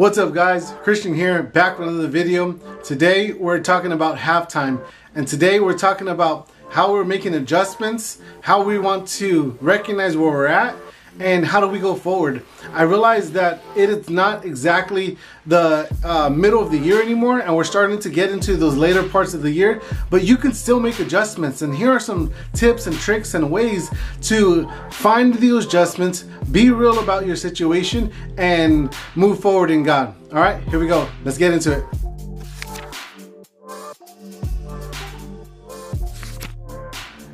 What's up guys? Christian here, back with another video. Today we're talking about halftime and today we're talking about how we're making adjustments, how we want to recognize where we're at and how do we go forward. I realize that it is not exactly the uh, middle of the year anymore and we're starting to get into those later parts of the year, but you can still make adjustments. And here are some tips and tricks and ways to find those adjustments, be real about your situation, and move forward in God. All right, here we go. Let's get into it.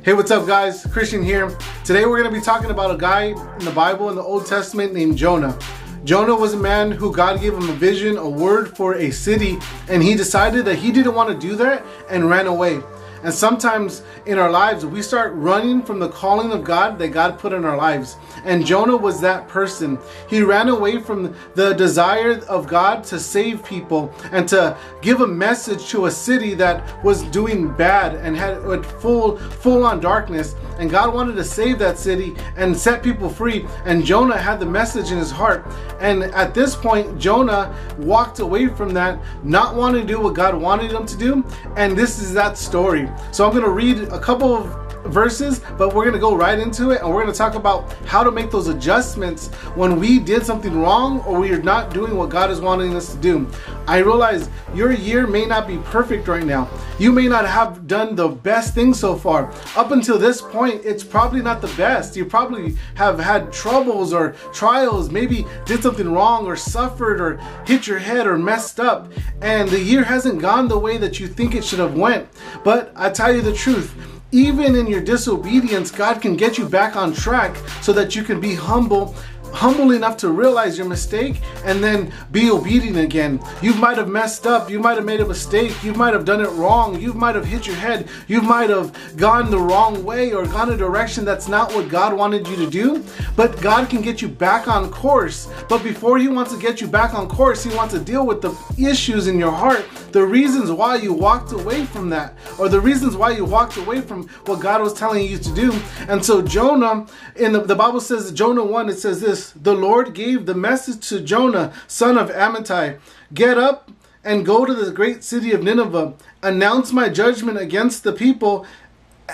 Hey, what's up, guys? Christian here. Today we're going to be talking about a guy in the Bible in the Old Testament named Jonah. Jonah was a man who God gave him a vision, a word for a city, and he decided that he didn't want to do that and ran away. And sometimes in our lives, we start running from the calling of God that God put in our lives. And Jonah was that person. He ran away from the desire of God to save people and to give a message to a city that was doing bad and had full full on darkness. And God wanted to save that city and set people free. And Jonah had the message in his heart. And at this point, Jonah walked away from that, not wanting to do what God wanted him to do. And this is that story. So I'm going to read a couple of verses, but we're to go right into it and we're to talk about how to make those adjustments when we did something wrong or we are not doing what God is wanting us to do. I realize your year may not be perfect right now. You may not have done the best thing so far. Up until this point, it's probably not the best. You probably have had troubles or trials, maybe did something wrong or suffered or hit your head or messed up and the year hasn't gone the way that you think it should have went. But I tell you the truth, even in your disobedience, God can get you back on track so that you can be humble humble enough to realize your mistake and then be obedient again. You might have messed up. You might have made a mistake. You might have done it wrong. You might have hit your head. You might have gone the wrong way or gone a direction that's not what God wanted you to do. But God can get you back on course. But before He wants to get you back on course, He wants to deal with the issues in your heart, the reasons why you walked away from that, or the reasons why you walked away from what God was telling you to do. And so Jonah, in the, the Bible says, Jonah 1, it says this this the Lord gave the message to Jonah, son of Amittai Get up and go to the great city of Nineveh, announce my judgment against the people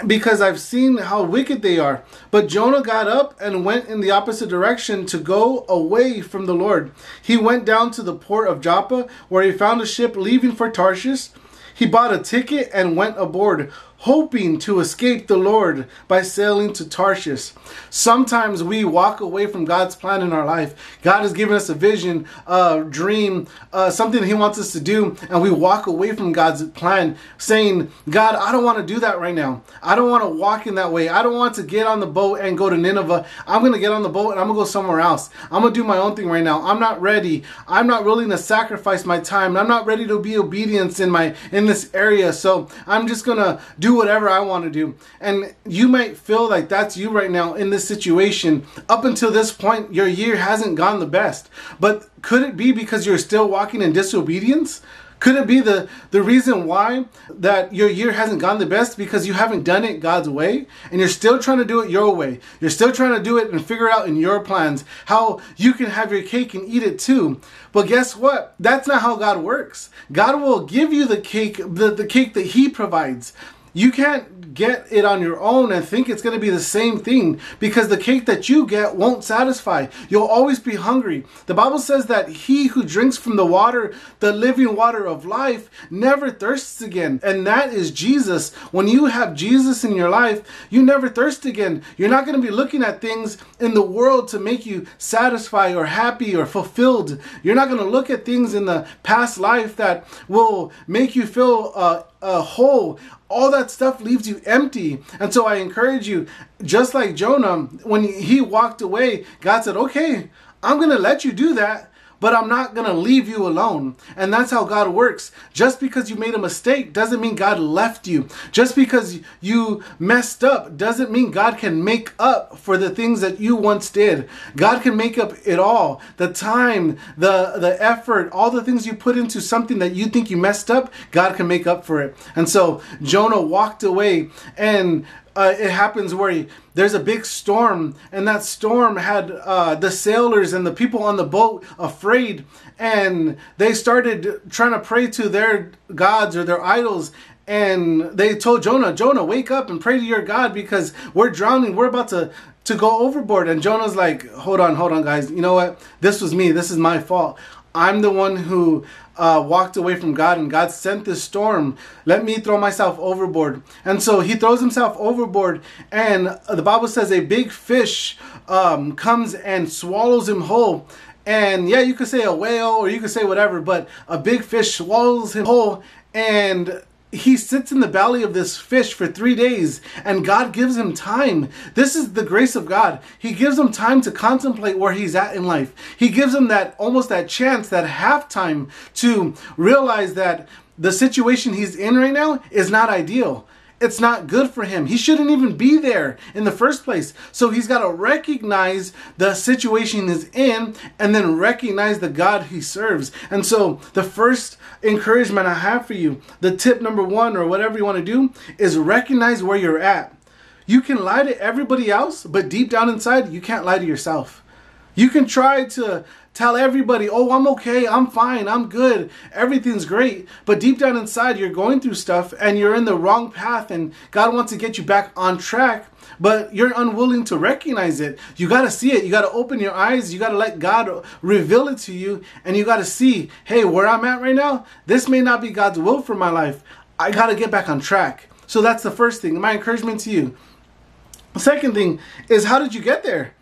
because I've seen how wicked they are. But Jonah got up and went in the opposite direction to go away from the Lord. He went down to the port of Joppa, where he found a ship leaving for Tarshish. He bought a ticket and went aboard, hoping to escape the Lord by sailing to Tarshish. Sometimes we walk away from God's plan in our life. God has given us a vision, a dream, uh, something He wants us to do, and we walk away from God's plan, saying, God, I don't want to do that right now. I don't want to walk in that way. I don't want to get on the boat and go to Nineveh. I'm going to get on the boat and I'm going to go somewhere else. I'm going to do my own thing right now. I'm not ready. I'm not willing to sacrifice my time. I'm not ready to be obedience in my in this area. So I'm just going to do whatever I want to do. And you might feel like that's you right now in this situation. Up until this point, your year hasn't gone the best. But could it be because you're still walking in disobedience? Could it be the, the reason why that your year hasn't gone the best because you haven't done it God's way and you're still trying to do it your way? You're still trying to do it and figure out in your plans how you can have your cake and eat it too. But guess what? That's not how God works. God will give you the cake, the, the cake that He provides. You can't get it on your own and think it's going to be the same thing because the cake that you get won't satisfy. You'll always be hungry. The Bible says that he who drinks from the water, the living water of life, never thirsts again. And that is Jesus. When you have Jesus in your life, you never thirst again. You're not going to be looking at things in the world to make you satisfied or happy or fulfilled. You're not going to look at things in the past life that will make you feel uh, a hole all that stuff leaves you empty. And so I encourage you, just like Jonah, when he walked away, God said, Okay, I'm going to let you do that but I'm not going to leave you alone. And that's how God works. Just because you made a mistake doesn't mean God left you. Just because you messed up doesn't mean God can make up for the things that you once did. God can make up it all. The time, the the effort, all the things you put into something that you think you messed up, God can make up for it. And so Jonah walked away and uh, it happens where he, there's a big storm, and that storm had uh, the sailors and the people on the boat afraid, and they started trying to pray to their gods or their idols. And they told Jonah, Jonah, wake up and pray to your God because we're drowning. We're about to to go overboard. And Jonah's like, hold on, hold on, guys. You know what? This was me. This is my fault. I'm the one who uh, walked away from God and God sent this storm. Let me throw myself overboard. And so he throws himself overboard, and the Bible says a big fish um, comes and swallows him whole. And yeah, you could say a whale or you could say whatever, but a big fish swallows him whole and he sits in the belly of this fish for three days and God gives him time. This is the grace of God. He gives him time to contemplate where he's at in life. He gives him that almost that chance, that half time to realize that the situation he's in right now is not ideal it's not good for him. He shouldn't even be there in the first place. So he's got to recognize the situation he's in and then recognize the God he serves. And so the first encouragement I have for you, the tip number one or whatever you want to do, is recognize where you're at. You can lie to everybody else, but deep down inside, you can't lie to yourself. You can try to Tell everybody, oh, I'm okay, I'm fine, I'm good, everything's great. But deep down inside, you're going through stuff and you're in the wrong path, and God wants to get you back on track, but you're unwilling to recognize it. You got to see it. You got to open your eyes. You got to let God reveal it to you, and you got to see, hey, where I'm at right now, this may not be God's will for my life. I got to get back on track. So that's the first thing. My encouragement to you. Second thing is, how did you get there?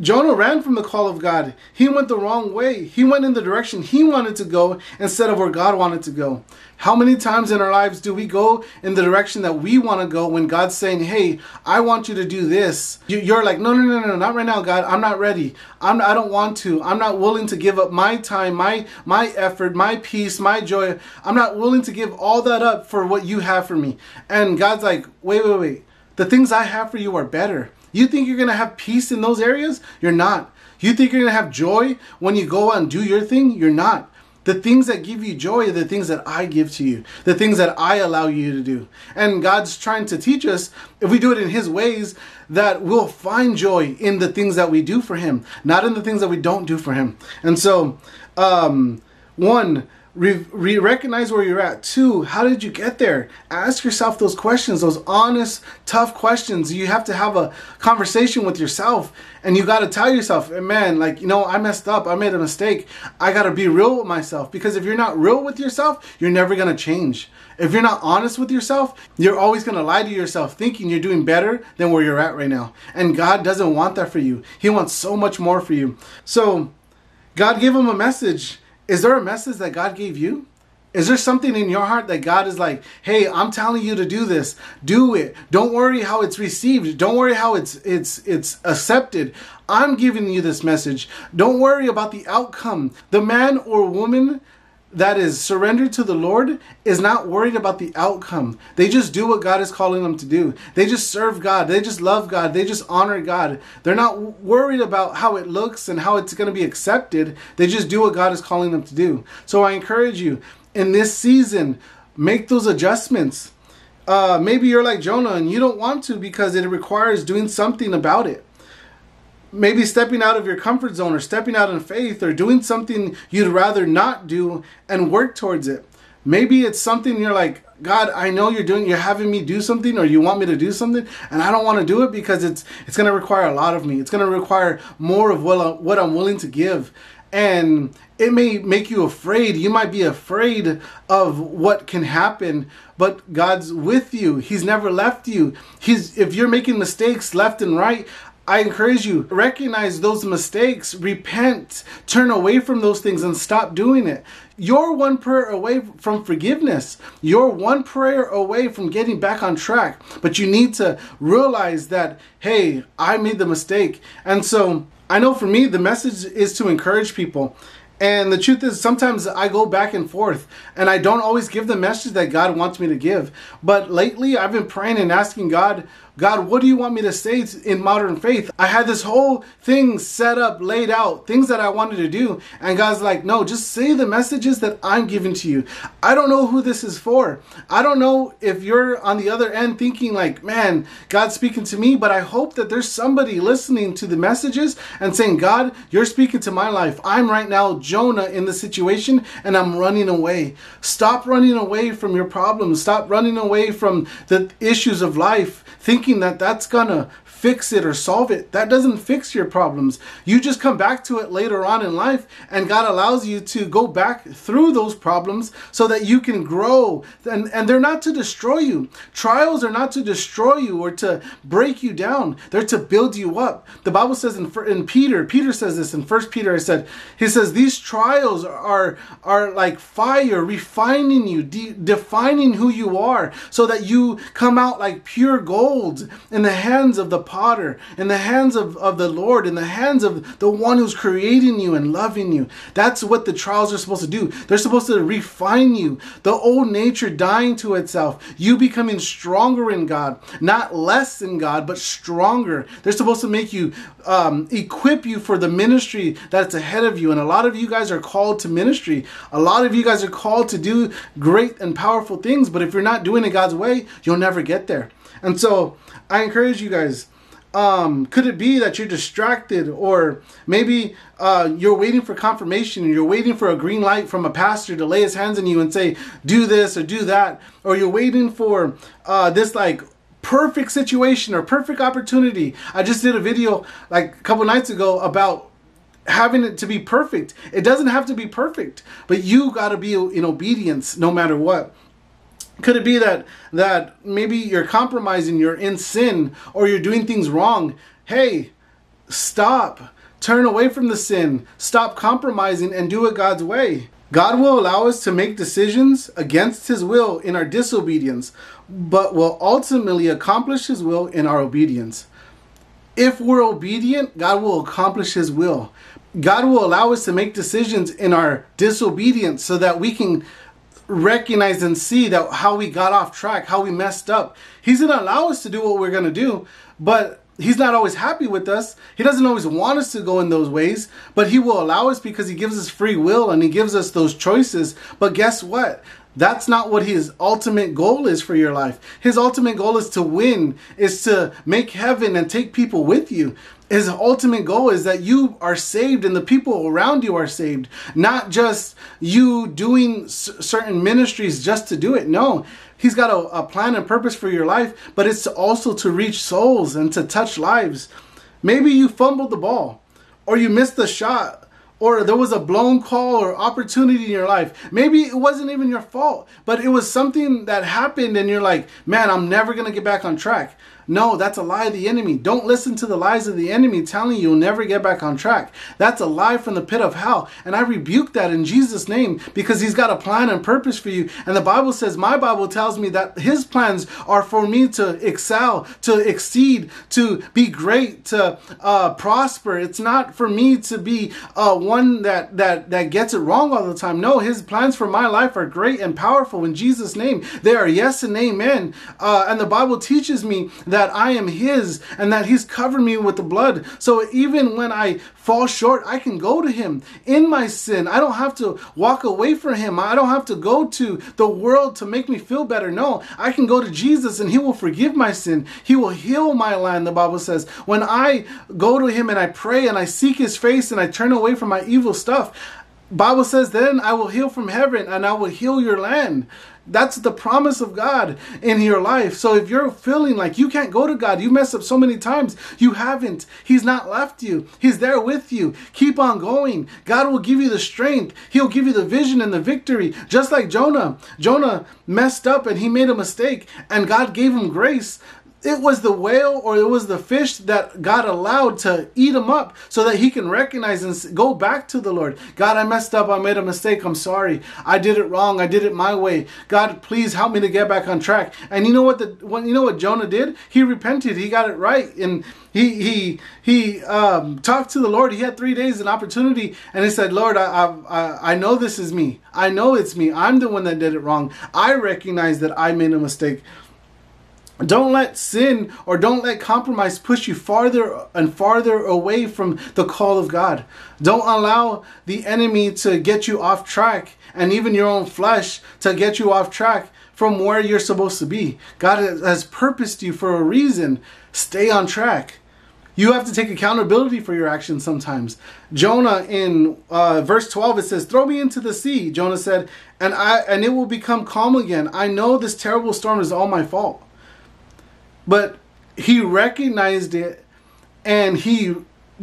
Jonah ran from the call of God. He went the wrong way. He went in the direction he wanted to go instead of where God wanted to go. How many times in our lives do we go in the direction that we want to go when God's saying, Hey, I want you to do this? You're like, No, no, no, no, not right now, God. I'm not ready. I'm, I don't want to. I'm not willing to give up my time, my, my effort, my peace, my joy. I'm not willing to give all that up for what you have for me. And God's like, Wait, wait, wait. The things I have for you are better. You think you're going to have peace in those areas? You're not. You think you're going to have joy when you go out and do your thing? You're not. The things that give you joy are the things that I give to you, the things that I allow you to do. And God's trying to teach us, if we do it in His ways, that we'll find joy in the things that we do for Him, not in the things that we don't do for Him. And so, um, one, Re- re- recognize where you're at. Two, how did you get there? Ask yourself those questions, those honest, tough questions. You have to have a conversation with yourself and you got to tell yourself, man, like, you know, I messed up. I made a mistake. I got to be real with myself because if you're not real with yourself, you're never going to change. If you're not honest with yourself, you're always going to lie to yourself thinking you're doing better than where you're at right now. And God doesn't want that for you, He wants so much more for you. So, God gave him a message is there a message that God gave you? Is there something in your heart that God is like, "Hey, I'm telling you to do this. Do it. Don't worry how it's received. Don't worry how it's it's it's accepted. I'm giving you this message. Don't worry about the outcome. The man or woman that is surrendered to the Lord is not worried about the outcome. They just do what God is calling them to do. They just serve God. They just love God. They just honor God. They're not worried about how it looks and how it's going to be accepted. They just do what God is calling them to do. So I encourage you in this season, make those adjustments. Uh, maybe you're like Jonah and you don't want to because it requires doing something about it maybe stepping out of your comfort zone or stepping out in faith or doing something you'd rather not do and work towards it. Maybe it's something you're like, God, I know you're doing, you're having me do something, or you want me to do something, and I don't want to do it because it's it's going to require a lot of me. It's going to require more of what, I, what I'm willing to give, and it may make you afraid. You might be afraid of what can happen, but God's with you. He's never left you. He's if you're making mistakes left and right, I encourage you, recognize those mistakes, repent, turn away from those things and stop doing it. You're one prayer away from forgiveness. You're one prayer away from getting back on track. But you need to realize that, hey, I made the mistake. And so I know for me, the message is to encourage people. And the truth is, sometimes I go back and forth and I don't always give the message that God wants me to give. But lately, I've been praying and asking God, God, what do you want me to say in modern faith? I had this whole thing set up, laid out, things that I wanted to do. And God's like, no, just say the messages that I'm giving to you. I don't know who this is for. I don't know if you're on the other end thinking, like, man, God's speaking to me, but I hope that there's somebody listening to the messages and saying, God, you're speaking to my life. I'm right now Jonah in the situation and I'm running away. Stop running away from your problems. Stop running away from the issues of life, thinking that that's gonna fix it or solve it. That doesn't fix your problems. You just come back to it later on in life, and God allows you to go back through those problems so that you can grow. And, and they're not to destroy you. Trials are not to destroy you or to break you down, they're to build you up. The Bible says in, in Peter, Peter says this in First Peter, I said, he says, These trials are, are like fire refining you, de- defining who you are, so that you come out like pure gold in the hands of the potter, in the hands of, of the Lord, in the hands of the one who's creating you and loving you. That's what the trials are supposed to do. They're supposed to refine you. The old nature dying to itself, you becoming stronger in God, not less in God, but stronger. They're supposed to make you, um, equip you for the ministry that's ahead of you. And a lot of you guys are called to ministry. A lot of you guys are called to do great and powerful things, but if you're not doing it God's way, you'll never get there. And so I encourage you guys um, could it be that you're distracted or maybe uh, you're waiting for confirmation and you're waiting for a green light from a pastor to lay his hands on you and say do this or do that or you're waiting for uh, this like perfect situation or perfect opportunity. I just did a video like a couple nights ago about having it to be perfect. It doesn't have to be perfect but you got to be in obedience no matter what could it be that that maybe you're compromising, you're in sin, or you're doing things wrong? Hey, stop. Turn away from the sin. Stop compromising and do it God's way. God will allow us to make decisions against His will in our disobedience, but will ultimately accomplish His will in our obedience. If we're obedient, God will accomplish His will. God will allow us to make decisions in our disobedience so that we can recognize and see that how we got off track, how we messed up. He's going to allow us to do what we're going to do, but he's not always happy with us. He doesn't always want us to go in those ways, but he will allow us because he gives us free will and he gives us those choices. But guess what? That's not what his ultimate goal is for your life. His ultimate goal is to win, is to make heaven and take people with you his ultimate goal is that you are saved and the people around you are saved not just you doing certain ministries just to do it no he's got a, a plan and purpose for your life but it's also to reach souls and to touch lives maybe you fumbled the ball or you missed the shot or there was a blown call or opportunity in your life. Maybe it wasn't even your fault, but it was something that happened and you're like, man, I'm never going to get back on track. No, that's a lie of the enemy. Don't listen to the lies of the enemy telling you you'll never get back on track. That's a lie from the pit of hell. And I rebuke that in Jesus' name because he's got a plan and purpose for you. And the Bible says, my Bible tells me that his plans are for me to excel, to exceed, to be great, to uh, prosper. It's not for me to be uh, one that, that, that gets it wrong all the time. No, his plans for my life are great and powerful in Jesus' name. They are yes and amen. Uh, and the Bible teaches me that that I am His and that He's covered me with the blood. So even when I fall short, I can go to Him in my sin. I don't have to walk away from Him. I don't have to go to the world to make me feel better. No, I can go to Jesus and He will forgive my sin. He will heal my land, the Bible says. When I go to Him and I pray and I seek His face and I turn away from my evil stuff, Bible says, then I will heal from heaven and I will heal your land. That's the promise of God in your life. So if you're feeling like you can't go to God, you mess up so many times, you haven't. He's not left you. He's there with you. Keep on going. God will give you the strength. He'll give you the vision and the victory. Just like Jonah. Jonah messed up and he made a mistake and God gave him grace it was the whale or it was the fish that God allowed to eat him up so that he can recognize and go back to the Lord. God, I messed up. I made a mistake. I'm sorry. I did it wrong. I did it my way. God, please help me to get back on track. And you know what the what, you know what Jonah did? He repented. He got it right and he he he um, talked to the Lord. He had three days an opportunity, and he said, "Lord, I, I I know this is me. I know it's me. I'm the one that did it wrong. I recognize that I made a mistake." Don't let sin or don't let compromise push you farther and farther away from the call of God. Don't allow the enemy to get you off track and even your own flesh to get you off track from where you're supposed to be. God has purposed you for a reason. Stay on track. You have to take accountability for your actions sometimes. Jonah in uh, verse 12 it says, "Throw me into the sea." Jonah said, "And I and it will become calm again. I know this terrible storm is all my fault." But he recognized it and he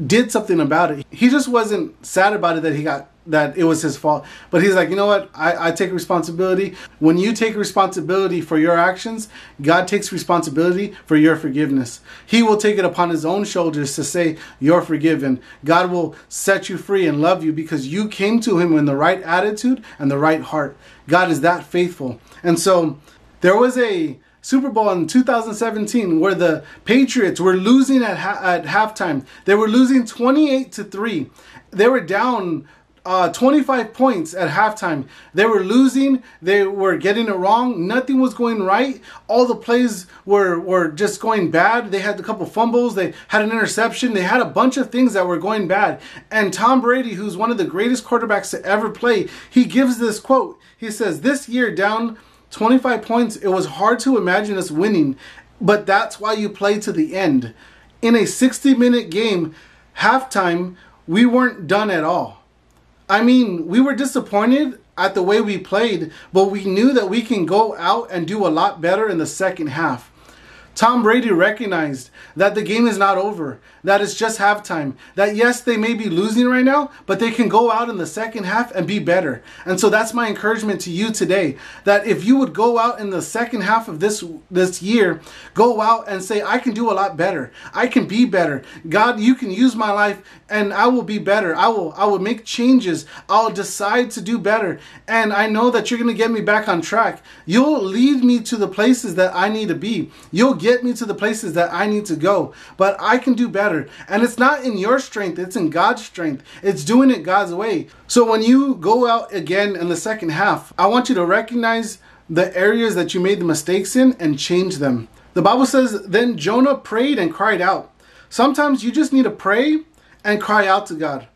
did something about it. He just wasn't sad about it that he got that it was his fault. But he's like, you know what? I, I take responsibility. When you take responsibility for your actions, God takes responsibility for your forgiveness. He will take it upon his own shoulders to say, You're forgiven. God will set you free and love you because you came to him in the right attitude and the right heart. God is that faithful. And so there was a Super Bowl in 2017 where the Patriots were losing at ha- at halftime. They were losing 28 to 3. They were down uh, 25 points at halftime. They were losing. They were getting it wrong. Nothing was going right. All the plays were, were just going bad. They had a couple fumbles. They had an interception. They had a bunch of things that were going bad. And Tom Brady, who's one of the greatest quarterbacks to ever play, he gives this quote. He says, This year down 25 points, it was hard to imagine us winning, but that's why you play to the end. In a 60 minute game, halftime, we weren't done at all. I mean, we were disappointed at the way we played, but we knew that we can go out and do a lot better in the second half. Tom Brady recognized that the game is not over, that it's just halftime, that yes, they may be losing right now, but they can go out in the second half and be better. And so that's my encouragement to you today that if you would go out in the second half of this this year, go out and say I can do a lot better. I can be better. God, you can use my life and I will be better. I will I will make changes. I'll decide to do better. And I know that you're going to get me back on track. You'll lead me to the places that I need to be. You'll get me to the places that I need to go. But I can do better. And it's not in your strength, it's in God's strength. It's doing it God's way. So when you go out again in the second half, I want you to recognize the areas that you made the mistakes in and change them. The Bible says, Then Jonah prayed and cried out. Sometimes you just need to pray and cry out to God.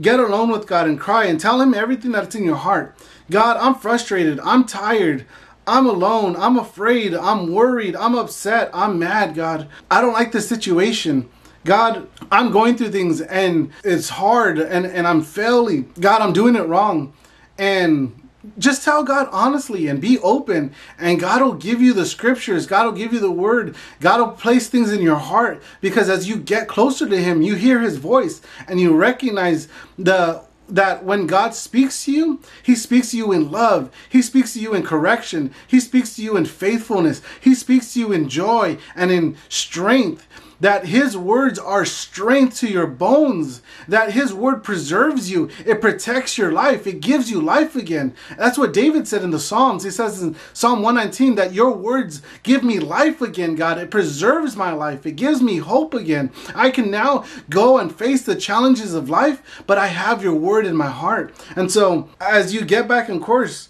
Get alone with God and cry and tell Him everything that's in your heart. God, I'm frustrated. I'm tired. I'm alone. I'm afraid. I'm worried. I'm upset. I'm mad, God. I don't like this situation. God, I'm going through things and it's hard and, and I'm failing. God, I'm doing it wrong. And just tell God honestly and be open, and God will give you the scriptures. God will give you the word. God will place things in your heart because as you get closer to Him, you hear His voice and you recognize the that when God speaks to you, He speaks to you in love. He speaks to you in correction. He speaks to you in faithfulness. He speaks to you in joy and in strength that his words are strength to your bones, that his word preserves you, it protects your life, it gives you life again. That's what David said in the Psalms. He says in Psalm 119 that your words give me life again, God. It preserves my life, it gives me hope again. I can now go and face the challenges of life, but I have your word in my heart. And so as you get back in course,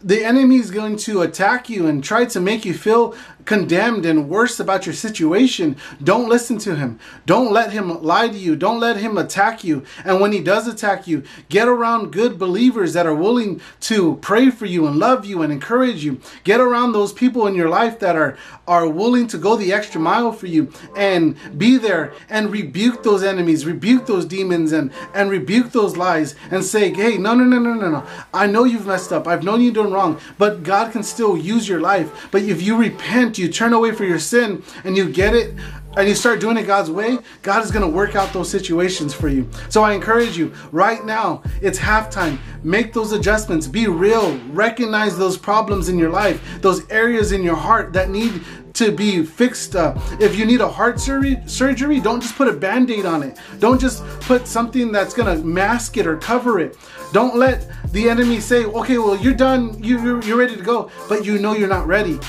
the enemy is going to attack you and try to make you feel condemned and worse about your situation, don't listen to him. Don't let him lie to you. Don't let him attack you. And when he does attack you, get around good believers that are willing to pray for you and love you and encourage you. Get around those people in your life that are are willing to go the extra mile for you and be there and rebuke those enemies, rebuke those demons and and rebuke those lies and say, "Hey, no, no, no, no, no, no. I know you've messed up. I've known you doing wrong, but God can still use your life. But if you repent you turn away for your sin and you get it and you start doing it God's way, God is going to work out those situations for you. So I encourage you right now, it's halftime. Make those adjustments. Be real. Recognize those problems in your life, those areas in your heart that need to be fixed. If you need a heart surgery, surgery, don't just put a band aid on it. Don't just put something that's to mask it or cover it. Don't let the enemy say, okay, well, you're done, you, you're, you're ready to go, but you know you're not ready.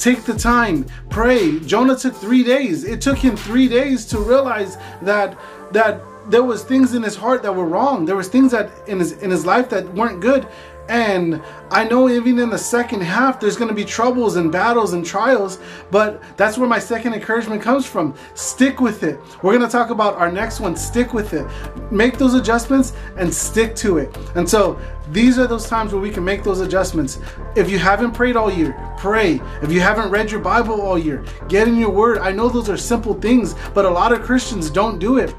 Take the time, pray. Jonah took three days. It took him three days to realize that that there was things in his heart that were wrong. There was things that in his in his life that weren't good, And I know even in the second half, there's going to be troubles and battles and trials, but that's where my second encouragement comes from. Stick with it. We're going to talk about our next one. Stick with it. Make those adjustments and stick to it. And so these are those times where we can make those adjustments. If you haven't prayed all year, pray. If you haven't read your Bible all year, get in your word. I know those are simple things, but a lot of Christians don't do it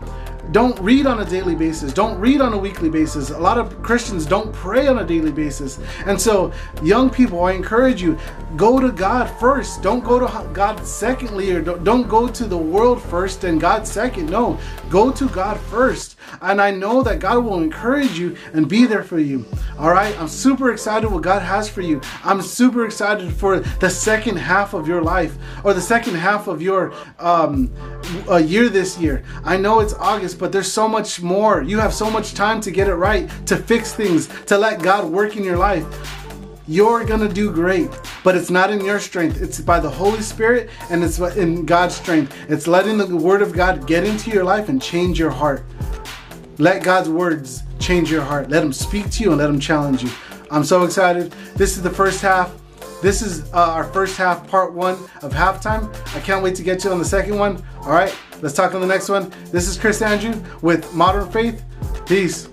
don't read on a daily basis, don't read on a weekly basis. A lot of Christians don't pray on a daily basis. And so, young people, I encourage you go to God first. Don't go to God secondly, or don't go to the world first and God second. No, go to God first. And I know that God will encourage you and be there for you. All right, I'm super excited what God has for you. I'm super excited for the second half of your life or the second half of your um, year this year. I know it's August, but there's so much more. You have so much time to get it right, to fix things, to let God work in your life. You're gonna do great, but it's not in your strength. It's by the Holy Spirit and it's in God's strength. It's letting the Word of God get into your life and change your heart. Let God's words change your heart. Let Him speak to you and let Him challenge you. I'm so excited. This is the first half. This is uh, our first half, part one of halftime. I can't wait to get you on the second one. All right, let's talk on the next one. This is Chris Andrew with Modern Faith. Peace.